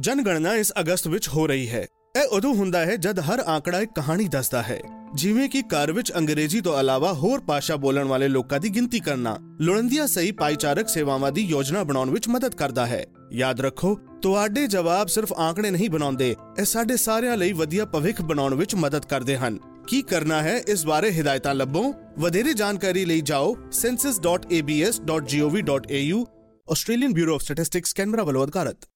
ਜਨਗਣਨਾ ਇਸ ਅਗਸਤ ਵਿੱਚ ਹੋ ਰਹੀ ਹੈ। ਇਹ ਉਦੋਂ ਹੁੰਦਾ ਹੈ ਜਦ ਹਰ ਆંકੜਾ ਇੱਕ ਕਹਾਣੀ ਦੱਸਦਾ ਹੈ। ਜਿਵੇਂ ਕਿ ਘਰ ਵਿੱਚ ਅੰਗਰੇਜ਼ੀ ਤੋਂ ਇਲਾਵਾ ਹੋਰ ਭਾਸ਼ਾ ਬੋਲਣ ਵਾਲੇ ਲੋਕਾਂ ਦੀ ਗਿਣਤੀ ਕਰਨਾ ਲੋੜੰਦੀਆਂ ਸਹੀ ਭਾਈਚਾਰਕ ਸੇਵਾਵਾਂ ਦੀ ਯੋਜਨਾ ਬਣਾਉਣ ਵਿੱਚ ਮਦਦ ਕਰਦਾ ਹੈ। ਯਾਦ ਰੱਖੋ, ਤੁਹਾਡੇ ਜਵਾਬ ਸਿਰਫ ਆંકੜੇ ਨਹੀਂ ਬਣਾਉਂਦੇ, ਇਹ ਸਾਡੇ ਸਾਰਿਆਂ ਲਈ ਵਧੀਆ ਭਵਿੱਖ ਬਣਾਉਣ ਵਿੱਚ ਮਦਦ ਕਰਦੇ ਹਨ। ਕੀ ਕਰਨਾ ਹੈ, ਇਸ ਬਾਰੇ ਹਿਦਾਇਤਾਂ ਲੱਭੋ। ਵਧੇਰੇ ਜਾਣਕਾਰੀ ਲਈ ਜਾਓ census.abs.gov.au Australian bureau of statistics Canberra ਵੱਲੋਂ ਅਧਿਕਾਰਤ।